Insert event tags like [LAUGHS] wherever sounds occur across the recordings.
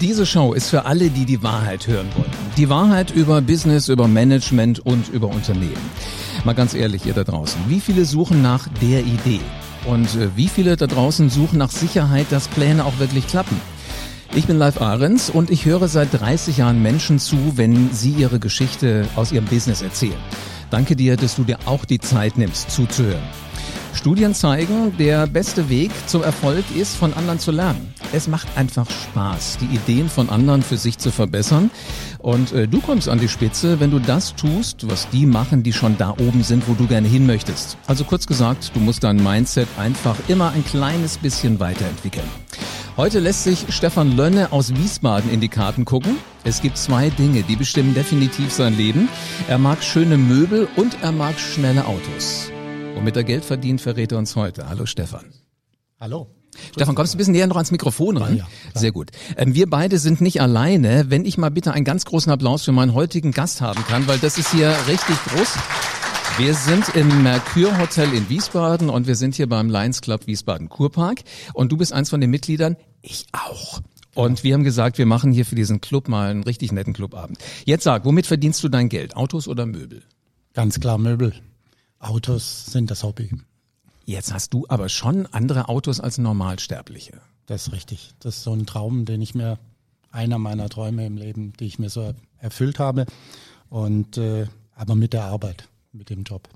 Diese Show ist für alle, die die Wahrheit hören wollen. Die Wahrheit über Business, über Management und über Unternehmen. Mal ganz ehrlich, ihr da draußen. Wie viele suchen nach der Idee? Und äh, wie viele da draußen suchen nach Sicherheit, dass Pläne auch wirklich klappen? Ich bin Live Ahrens und ich höre seit 30 Jahren Menschen zu, wenn sie ihre Geschichte aus ihrem Business erzählen. Danke dir, dass du dir auch die Zeit nimmst, zuzuhören. Studien zeigen, der beste Weg zum Erfolg ist, von anderen zu lernen. Es macht einfach Spaß, die Ideen von anderen für sich zu verbessern. Und äh, du kommst an die Spitze, wenn du das tust, was die machen, die schon da oben sind, wo du gerne hin möchtest. Also kurz gesagt, du musst dein Mindset einfach immer ein kleines bisschen weiterentwickeln. Heute lässt sich Stefan Lönne aus Wiesbaden in die Karten gucken. Es gibt zwei Dinge, die bestimmen definitiv sein Leben. Er mag schöne Möbel und er mag schnelle Autos. Womit er Geld verdient, verrät er uns heute. Hallo Stefan. Hallo. Stefan, kommst du ein bisschen näher noch ans Mikrofon ran? Ja, ja, Sehr gut. Ähm, wir beide sind nicht alleine. Wenn ich mal bitte einen ganz großen Applaus für meinen heutigen Gast haben kann, weil das ist hier richtig groß. Wir sind im Mercure Hotel in Wiesbaden und wir sind hier beim Lions Club Wiesbaden Kurpark. Und du bist eins von den Mitgliedern. Ich auch. Und wir haben gesagt, wir machen hier für diesen Club mal einen richtig netten Clubabend. Jetzt sag, womit verdienst du dein Geld? Autos oder Möbel? Ganz klar Möbel. Autos sind das Hobby. Jetzt hast du aber schon andere Autos als Normalsterbliche. Das ist richtig. Das ist so ein Traum, den ich mir, einer meiner Träume im Leben, die ich mir so erfüllt habe. Und äh, aber mit der Arbeit, mit dem Job.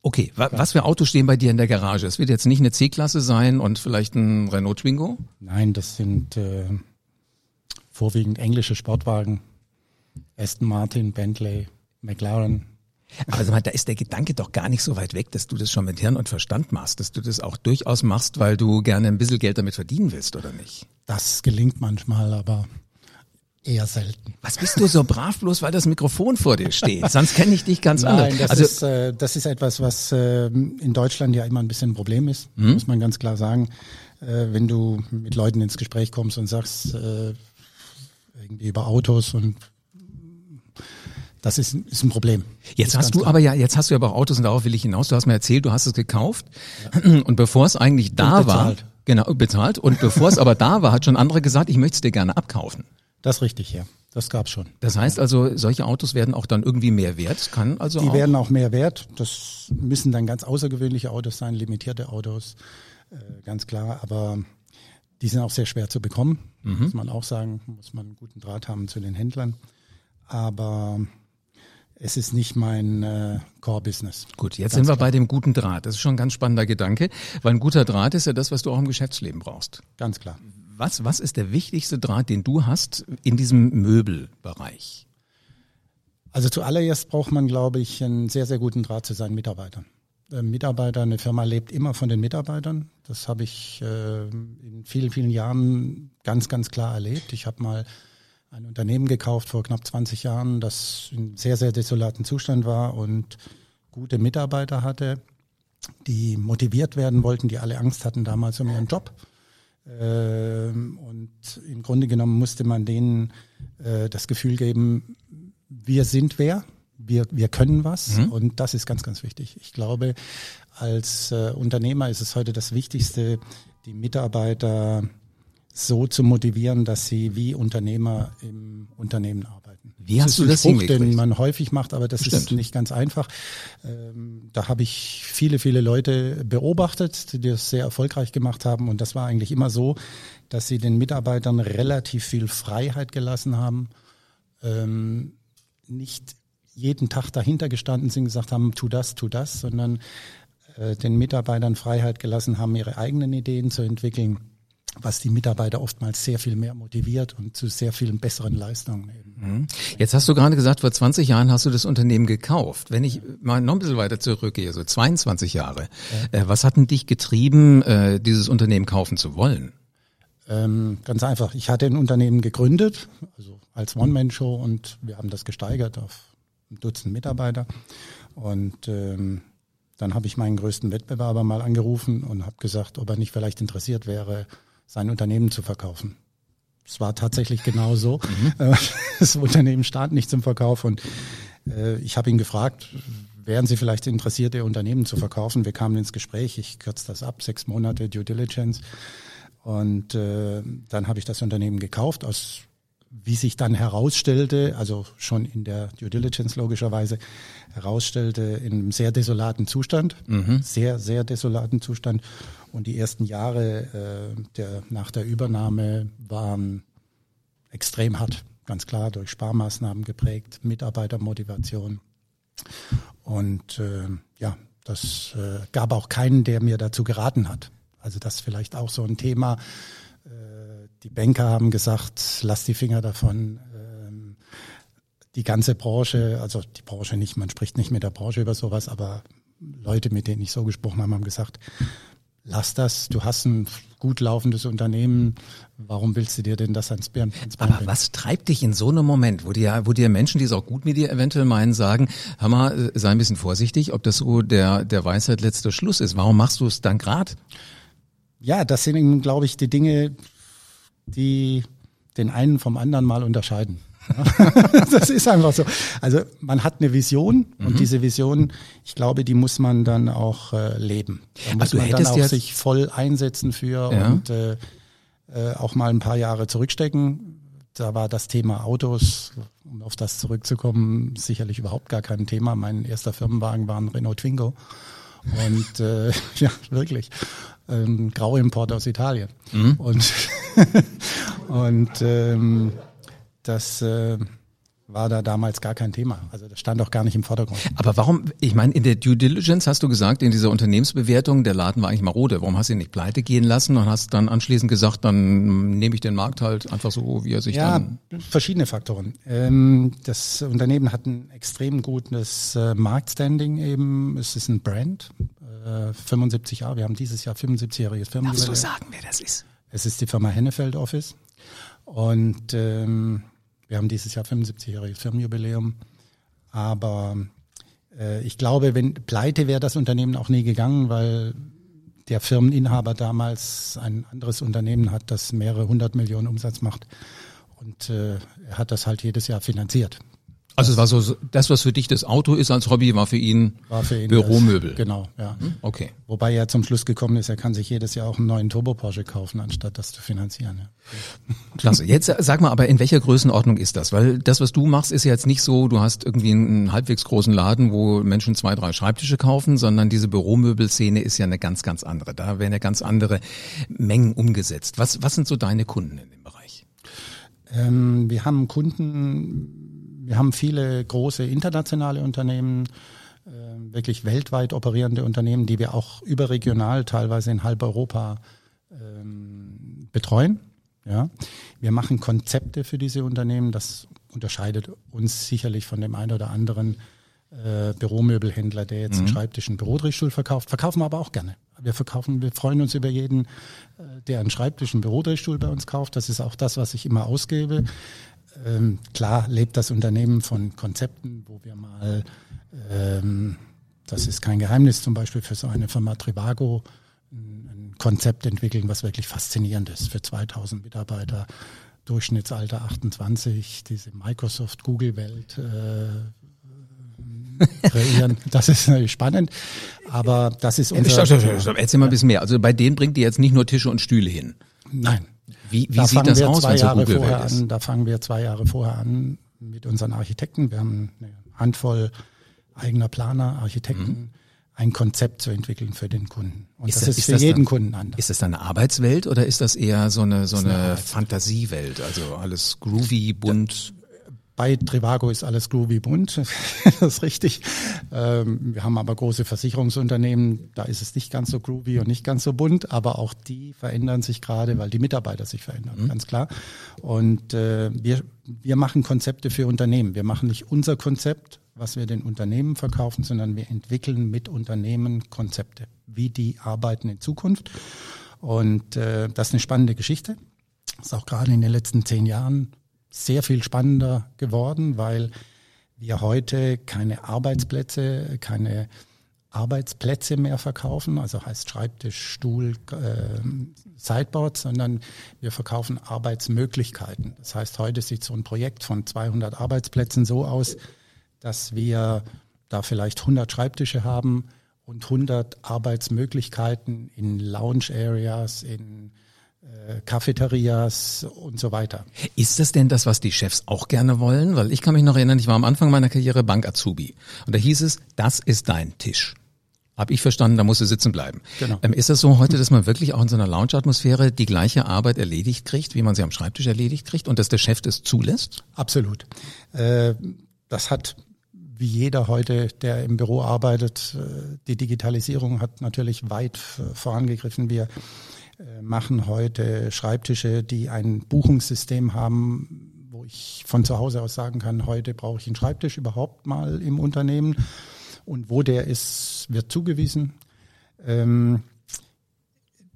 Okay, wa was für Autos stehen bei dir in der Garage? Es wird jetzt nicht eine C-Klasse sein und vielleicht ein Renault Twingo? Nein, das sind äh, vorwiegend englische Sportwagen. Aston Martin, Bentley, McLaren, also da ist der Gedanke doch gar nicht so weit weg, dass du das schon mit Hirn und Verstand machst, dass du das auch durchaus machst, weil du gerne ein bisschen Geld damit verdienen willst, oder nicht? Das gelingt manchmal, aber eher selten. Was bist du so brav, bloß weil das Mikrofon vor dir steht? Sonst kenne ich dich ganz Nein, anders. Das, also, ist, äh, das ist etwas, was äh, in Deutschland ja immer ein bisschen ein Problem ist, hm? muss man ganz klar sagen. Äh, wenn du mit Leuten ins Gespräch kommst und sagst, äh, irgendwie über Autos und das ist, ist ein Problem. Jetzt hast du klar. aber ja, jetzt hast du aber auch Autos und darauf will ich hinaus. Du hast mir erzählt, du hast es gekauft ja. [CLEARS THROAT] und bevor es eigentlich da war, genau bezahlt und bevor es aber da war, hat schon andere gesagt, ich möchte es dir gerne abkaufen. Das ist richtig, ja. Das gab's schon. Das heißt also, solche Autos werden auch dann irgendwie mehr wert, kann also Die auch werden auch mehr wert. Das müssen dann ganz außergewöhnliche Autos sein, limitierte Autos, äh, ganz klar. Aber die sind auch sehr schwer zu bekommen, mhm. muss man auch sagen. Muss man einen guten Draht haben zu den Händlern. Aber es ist nicht mein äh, Core-Business. Gut, jetzt sind wir klar. bei dem guten Draht. Das ist schon ein ganz spannender Gedanke, weil ein guter Draht ist ja das, was du auch im Geschäftsleben brauchst. Ganz klar. Was, was ist der wichtigste Draht, den du hast in diesem Möbelbereich? Also zuallererst braucht man, glaube ich, einen sehr, sehr guten Draht zu seinen Mitarbeitern. Äh, Mitarbeiter, eine Firma lebt immer von den Mitarbeitern. Das habe ich äh, in vielen, vielen Jahren ganz, ganz klar erlebt. Ich habe mal ein Unternehmen gekauft vor knapp 20 Jahren, das in sehr, sehr desolaten Zustand war und gute Mitarbeiter hatte, die motiviert werden wollten, die alle Angst hatten damals um ihren Job. Ähm, und im Grunde genommen musste man denen äh, das Gefühl geben, wir sind wer, wir, wir können was mhm. und das ist ganz, ganz wichtig. Ich glaube, als äh, Unternehmer ist es heute das Wichtigste, die Mitarbeiter so zu motivieren, dass sie wie Unternehmer im Unternehmen arbeiten. Wie das hast du das Spruch, den man häufig macht, aber das Stimmt. ist nicht ganz einfach. Ähm, da habe ich viele, viele Leute beobachtet, die das sehr erfolgreich gemacht haben und das war eigentlich immer so, dass sie den Mitarbeitern relativ viel Freiheit gelassen haben, ähm, nicht jeden Tag dahinter gestanden sind, gesagt haben, tu das, tu das, sondern äh, den Mitarbeitern Freiheit gelassen haben, ihre eigenen Ideen zu entwickeln was die Mitarbeiter oftmals sehr viel mehr motiviert und zu sehr vielen besseren Leistungen eben. Mhm. Jetzt hast du gerade gesagt, vor 20 Jahren hast du das Unternehmen gekauft. Wenn ich mal noch ein bisschen weiter zurückgehe, so 22 Jahre, ja. äh, was hat denn dich getrieben, äh, dieses Unternehmen kaufen zu wollen? Ähm, ganz einfach. Ich hatte ein Unternehmen gegründet, also als One-Man-Show und wir haben das gesteigert auf ein Dutzend Mitarbeiter. Und ähm, dann habe ich meinen größten Wettbewerber mal angerufen und habe gesagt, ob er nicht vielleicht interessiert wäre, sein Unternehmen zu verkaufen. Es war tatsächlich genau so. Mhm. [LAUGHS] Das Unternehmen stand nicht zum Verkauf und äh, ich habe ihn gefragt, wären Sie vielleicht interessiert, Ihr Unternehmen zu verkaufen? Wir kamen ins Gespräch, ich kürze das ab, sechs Monate Due Diligence. Und äh, dann habe ich das Unternehmen gekauft, aus wie sich dann herausstellte, also schon in der Due Diligence logischerweise, herausstellte in einem sehr desolaten Zustand, mhm. sehr, sehr desolaten Zustand. Und die ersten Jahre äh, der, nach der Übernahme waren extrem hart, ganz klar durch Sparmaßnahmen geprägt, Mitarbeitermotivation. Und äh, ja, das äh, gab auch keinen, der mir dazu geraten hat. Also das ist vielleicht auch so ein Thema. Äh, die Banker haben gesagt, lass die Finger davon. Ähm, die ganze Branche, also die Branche nicht, man spricht nicht mit der Branche über sowas, aber Leute, mit denen ich so gesprochen habe, haben gesagt, lass das, du hast ein gut laufendes Unternehmen, warum willst du dir denn das ans Bein Aber binden? was treibt dich in so einem Moment, wo dir, wo dir Menschen, die es auch gut mit dir eventuell meinen, sagen, hör mal, äh, sei ein bisschen vorsichtig, ob das so der, der Weisheit letzter Schluss ist. Warum machst du es dann grad? Ja, das sind, glaube ich, die Dinge, die den einen vom anderen mal unterscheiden. [LAUGHS] das ist einfach so. Also man hat eine Vision und mhm. diese Vision, ich glaube, die muss man dann auch äh, leben. Da muss also man dann auch sich voll einsetzen für ja. und äh, äh, auch mal ein paar Jahre zurückstecken. Da war das Thema Autos, um auf das zurückzukommen, sicherlich überhaupt gar kein Thema. Mein erster Firmenwagen war ein Renault Twingo. Und äh, [LAUGHS] ja, wirklich. Ähm, Grauimport aus Italien. Mhm. Und, [LAUGHS] und ähm, das äh, war da damals gar kein Thema. Also das stand auch gar nicht im Vordergrund. Aber warum, ich meine, in der Due Diligence hast du gesagt, in dieser Unternehmensbewertung, der Laden war eigentlich marode. Warum hast du ihn nicht pleite gehen lassen und hast dann anschließend gesagt, dann nehme ich den Markt halt einfach so, wie er sich ja, dann... Ja, verschiedene Faktoren. Ähm, das Unternehmen hat ein extrem gutes äh, Marktstanding eben. Es ist ein Brand, 75 äh, Jahre. Wir haben dieses Jahr 75-jähriges Firmenjubiläum. Darfst du sagen, wer das ist? Es ist die Firma Hennefeld Office. Und ähm, wir haben dieses Jahr 75-jähriges Firmenjubiläum. Aber äh, ich glaube, wenn pleite wäre das Unternehmen auch nie gegangen, weil der Firmeninhaber damals ein anderes Unternehmen hat, das mehrere hundert Millionen Umsatz macht. Und äh, er hat das halt jedes Jahr finanziert. Also es war so, das, was für dich das Auto ist als Hobby, war für ihn, war für ihn Büromöbel. Das, genau, ja. Hm? Okay. Wobei er zum Schluss gekommen ist, er kann sich jedes Jahr auch einen neuen Turbo Porsche kaufen, anstatt das zu finanzieren. Ja. Klasse. Jetzt sag mal, aber in welcher Größenordnung ist das? Weil das, was du machst, ist ja jetzt nicht so, du hast irgendwie einen halbwegs großen Laden, wo Menschen zwei, drei Schreibtische kaufen, sondern diese Büromöbelszene ist ja eine ganz, ganz andere. Da werden ja ganz andere Mengen umgesetzt. Was, was sind so deine Kunden in dem Bereich? Ähm, wir haben Kunden, wir haben viele große internationale Unternehmen, äh, wirklich weltweit operierende Unternehmen, die wir auch überregional teilweise in halb Europa ähm, betreuen. Ja. Wir machen Konzepte für diese Unternehmen. Das unterscheidet uns sicherlich von dem einen oder anderen äh, Büromöbelhändler, der jetzt mhm. einen Schreibtisch, einen Bürodrehstuhl verkauft. Verkaufen wir aber auch gerne. Wir verkaufen, wir freuen uns über jeden, äh, der einen Schreibtisch, einen Bürodrehstuhl bei uns kauft. Das ist auch das, was ich immer ausgebe. Ähm, klar lebt das Unternehmen von Konzepten, wo wir mal, ähm, das ist kein Geheimnis, zum Beispiel für so eine Firma Trivago ein, ein Konzept entwickeln, was wirklich faszinierend ist für 2000 Mitarbeiter. Durchschnittsalter 28, diese Microsoft-Google-Welt äh, [LAUGHS] kreieren. Das ist natürlich spannend, aber das ist unser... Stopp, stopp, stopp, Erzähl mal ein bisschen mehr. Also bei denen bringt ihr jetzt nicht nur Tische und Stühle hin. Nein, wie, wie sieht das aus, zwei Jahre vorher an, Da fangen wir zwei Jahre vorher an mit unseren Architekten. Wir haben eine Handvoll eigener Planer, Architekten. Mhm ein Konzept zu entwickeln für den Kunden. Und ist das, das ist für jeden dann, Kunden anders. Ist das dann eine Arbeitswelt oder ist das eher so eine so eine, eine Fantasiewelt? Also alles groovy, bunt? Bei Trivago ist alles groovy bunt, [LAUGHS] das ist richtig. Ähm, wir haben aber große Versicherungsunternehmen, da ist es nicht ganz so groovy und nicht ganz so bunt, aber auch die verändern sich gerade, weil die Mitarbeiter sich verändern, mhm. ganz klar. Und äh, wir, wir machen Konzepte für Unternehmen. Wir machen nicht unser Konzept, was wir den Unternehmen verkaufen, sondern wir entwickeln mit Unternehmen Konzepte, wie die arbeiten in Zukunft. Und äh, das ist eine spannende Geschichte. Das ist auch gerade in den letzten zehn Jahren sehr viel spannender geworden, weil wir heute keine Arbeitsplätze, keine Arbeitsplätze mehr verkaufen, also heißt Schreibtisch, Stuhl, äh, Sideboard, sondern wir verkaufen Arbeitsmöglichkeiten. Das heißt, heute sieht so ein Projekt von 200 Arbeitsplätzen so aus, dass wir da vielleicht 100 Schreibtische haben und 100 Arbeitsmöglichkeiten in Lounge Areas, in Cafeterias und so weiter. Ist das denn das, was die Chefs auch gerne wollen? Weil ich kann mich noch erinnern, ich war am Anfang meiner Karriere Bank-Azubi und da hieß es, das ist dein Tisch. Hab ich verstanden, da musst du sitzen bleiben. Genau. Ähm, ist das so heute, dass man wirklich auch in so einer Lounge-Atmosphäre die gleiche Arbeit erledigt kriegt, wie man sie am Schreibtisch erledigt kriegt und dass der Chef das zulässt? Absolut. Äh, das hat wie jeder heute, der im Büro arbeitet, äh, die Digitalisierung hat natürlich weit vorangegriffen. Wir äh, machen heute Schreibtische, die ein Buchungssystem haben, wo ich von zu Hause aus sagen kann, heute brauche ich einen Schreibtisch überhaupt mal im Unternehmen. Und wo der ist, wird zugewiesen. Ähm,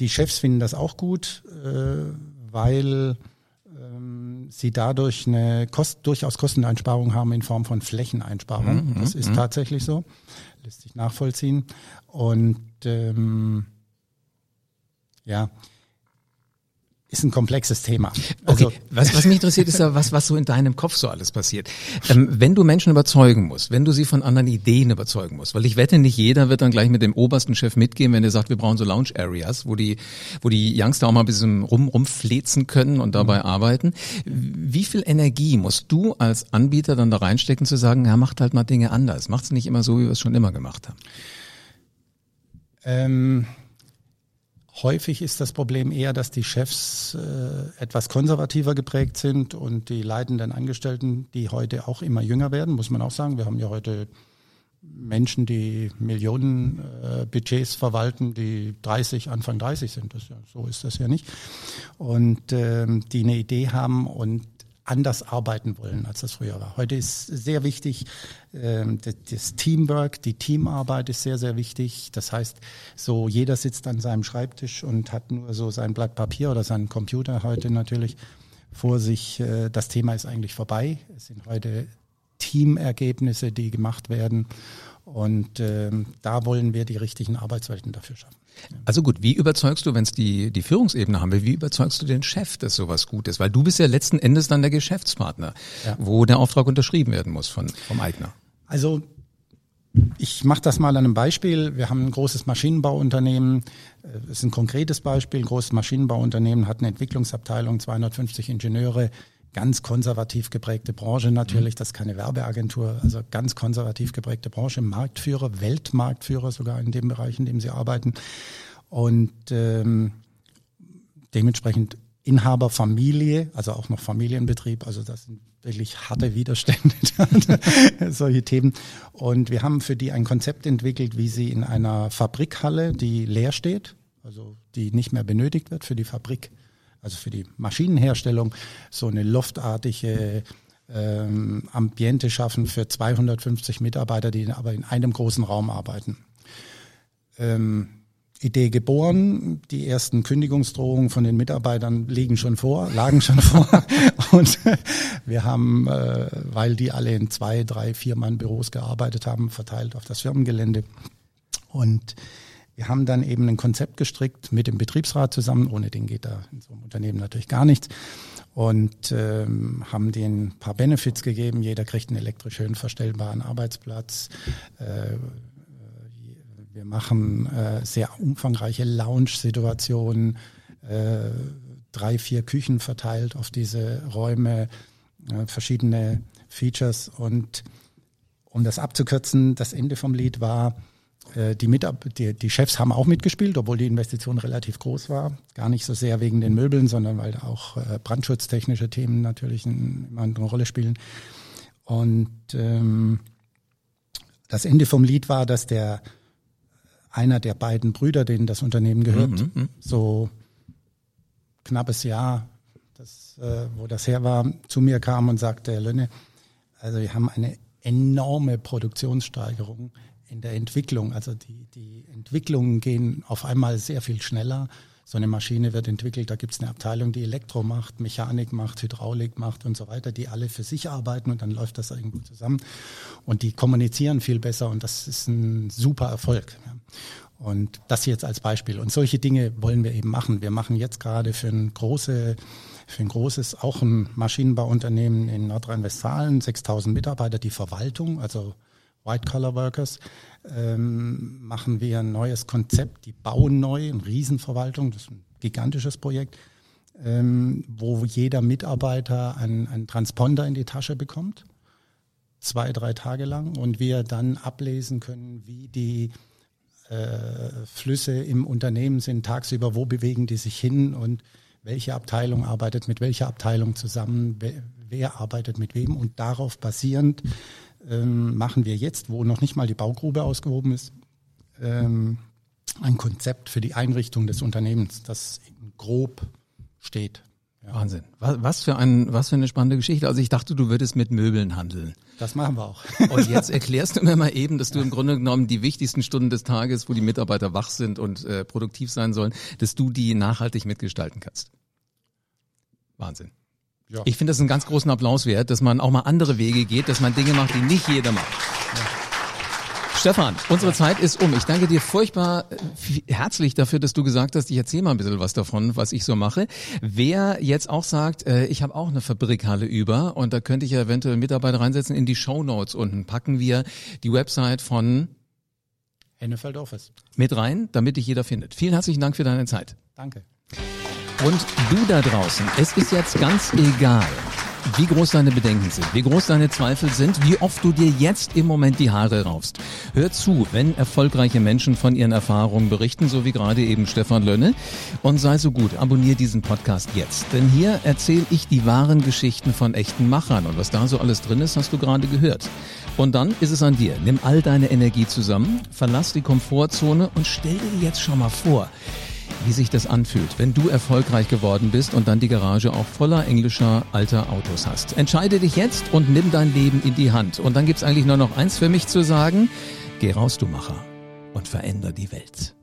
die Chefs finden das auch gut, äh, weil ähm, sie dadurch eine Kost, durchaus Kosteneinsparung haben in Form von Flächeneinsparung. Mhm, das ist mhm. tatsächlich so, lässt sich nachvollziehen. Und ähm, ja, ist ein komplexes Thema. Also, okay, was, was mich interessiert, ist ja, was, was so in deinem Kopf so alles passiert. Ähm, wenn du Menschen überzeugen musst, wenn du sie von anderen Ideen überzeugen musst, weil ich wette, nicht jeder wird dann gleich mit dem obersten Chef mitgehen, wenn er sagt, wir brauchen so Lounge Areas, wo die, wo die Youngster auch mal ein bisschen rum, rumflezen können und dabei mhm. arbeiten. Wie viel Energie musst du als Anbieter dann da reinstecken, zu sagen, ja, macht halt mal Dinge anders, macht es nicht immer so, wie wir es schon immer gemacht haben? Ähm Häufig ist das Problem eher, dass die Chefs äh, etwas konservativer geprägt sind und die leitenden Angestellten, die heute auch immer jünger werden, muss man auch sagen. Wir haben ja heute Menschen, die Millionen äh, Budgets verwalten, die 30, Anfang 30 sind. Das so ist das ja nicht. Und ähm, die eine Idee haben und anders arbeiten wollen, als das früher war. Heute ist sehr wichtig, ähm, das Teamwork, die Teamarbeit ist sehr, sehr wichtig. Das heißt, so jeder sitzt an seinem Schreibtisch und hat nur so sein Blatt Papier oder seinen Computer heute natürlich vor sich. Äh, das Thema ist eigentlich vorbei. Es sind heute Teamergebnisse, die gemacht werden. Und ähm, da wollen wir die richtigen Arbeitswelten dafür schaffen. Also gut, wie überzeugst du, wenn es die, die Führungsebene haben will, wie überzeugst du den Chef, dass sowas gut ist? Weil du bist ja letzten Endes dann der Geschäftspartner, ja. wo der Auftrag unterschrieben werden muss von, vom Eigner. Also ich mache das mal an einem Beispiel. Wir haben ein großes Maschinenbauunternehmen. Das ist ein konkretes Beispiel. Ein großes Maschinenbauunternehmen hat eine Entwicklungsabteilung, 250 Ingenieure, ganz konservativ geprägte Branche natürlich, das ist keine Werbeagentur, also ganz konservativ geprägte Branche, Marktführer, Weltmarktführer sogar in dem Bereich, in dem sie arbeiten. Und ähm, dementsprechend Inhaber, Familie, also auch noch Familienbetrieb, also das sind wirklich harte Widerstände, [LAUGHS] solche Themen. Und wir haben für die ein Konzept entwickelt, wie sie in einer Fabrikhalle, die leer steht, also die nicht mehr benötigt wird, für die Fabrik also für die Maschinenherstellung, so eine loftartige ähm, Ambiente schaffen für 250 Mitarbeiter, die aber in einem großen Raum arbeiten. Ähm, Idee geboren, die ersten Kündigungsdrohungen von den Mitarbeitern liegen schon vor, lagen schon [LAUGHS] vor. Und wir haben, äh, weil die alle in zwei, drei, vier Mann Büros gearbeitet haben, verteilt auf das Firmengelände. Und wir haben dann eben ein Konzept gestrickt mit dem Betriebsrat zusammen. Ohne den geht da in so einem Unternehmen natürlich gar nichts. Und ähm, haben denen ein paar Benefits gegeben. Jeder kriegt einen elektrisch schön verstellbaren Arbeitsplatz. Äh, wir machen äh, sehr umfangreiche Lounge-Situationen, äh, drei, vier Küchen verteilt auf diese Räume, äh, verschiedene Features. Und um das abzukürzen, das Ende vom Lied war, äh, die, Mitab die, die Chefs haben auch mitgespielt, obwohl die Investition relativ groß war. Gar nicht so sehr wegen den Möbeln, sondern weil auch äh, brandschutztechnische Themen natürlich ein, immer eine Rolle spielen. Und ähm, das Ende vom Lied war, dass der einer der beiden Brüder, denen das Unternehmen gehört, mhm, mhm. so knappes Jahr, das, äh, wo das her war, zu mir kam und sagte, Herr Lönne, also wir haben eine enorme Produktionssteigerung in der Entwicklung. Also die, die Entwicklungen gehen auf einmal sehr viel schneller. So eine Maschine wird entwickelt, da gibt es eine Abteilung, die Elektro macht, Mechanik macht, Hydraulik macht und so weiter, die alle für sich arbeiten und dann läuft das irgendwo zusammen. Und die kommunizieren viel besser und das ist ein super Erfolg. Und das jetzt als Beispiel. Und solche Dinge wollen wir eben machen. Wir machen jetzt gerade für ein große für ein großes, auch ein Maschinenbauunternehmen in Nordrhein-Westfalen, 6000 Mitarbeiter, die Verwaltung, also White-Collar-Workers, ähm, machen wir ein neues Konzept, die bauen neu, eine Riesenverwaltung, das ist ein gigantisches Projekt, ähm, wo jeder Mitarbeiter einen, einen Transponder in die Tasche bekommt, zwei, drei Tage lang, und wir dann ablesen können, wie die äh, Flüsse im Unternehmen sind tagsüber, wo bewegen die sich hin und welche Abteilung arbeitet mit welcher Abteilung zusammen, wer, wer arbeitet mit wem und darauf basierend ähm, machen wir jetzt, wo noch nicht mal die Baugrube ausgehoben ist, ähm, ein Konzept für die Einrichtung des Unternehmens, das grob steht. Ja. Wahnsinn. Was, was, für ein, was für eine spannende Geschichte. Also ich dachte, du würdest mit Möbeln handeln. Das machen wir auch. Und jetzt [LAUGHS] erklärst du mir mal eben, dass du im Grunde genommen die wichtigsten Stunden des Tages, wo die Mitarbeiter wach sind und äh, produktiv sein sollen, dass du die nachhaltig mitgestalten kannst. Wahnsinn. Ja. Ich finde das einen ganz großen Applaus wert, dass man auch mal andere Wege geht, dass man Dinge macht, die nicht jeder macht. Ja. Stefan, unsere Zeit ist um. Ich danke dir furchtbar äh, herzlich dafür, dass du gesagt hast, ich erzähle mal ein bisschen was davon, was ich so mache. Wer jetzt auch sagt, äh, ich habe auch eine Fabrikhalle über und da könnte ich ja eventuell Mitarbeiter reinsetzen, in die Show Notes unten packen wir die Website von Hennefeld Office mit rein, damit dich jeder findet. Vielen herzlichen Dank für deine Zeit. Danke. Und du da draußen, es ist jetzt ganz egal, wie groß deine Bedenken sind, wie groß deine Zweifel sind, wie oft du dir jetzt im Moment die Haare raufst. Hör zu, wenn erfolgreiche Menschen von ihren Erfahrungen berichten, so wie gerade eben Stefan Lönne. Und sei so gut, abonniere diesen Podcast jetzt. Denn hier erzähle ich die wahren Geschichten von echten Machern. Und was da so alles drin ist, hast du gerade gehört. Und dann ist es an dir. Nimm all deine Energie zusammen, verlass die Komfortzone und stell dir jetzt schon mal vor, wie sich das anfühlt, wenn du erfolgreich geworden bist und dann die Garage auch voller englischer alter Autos hast. Entscheide dich jetzt und nimm dein Leben in die Hand. Und dann gibt's eigentlich nur noch eins für mich zu sagen. Geh raus, du Macher, und veränder die Welt.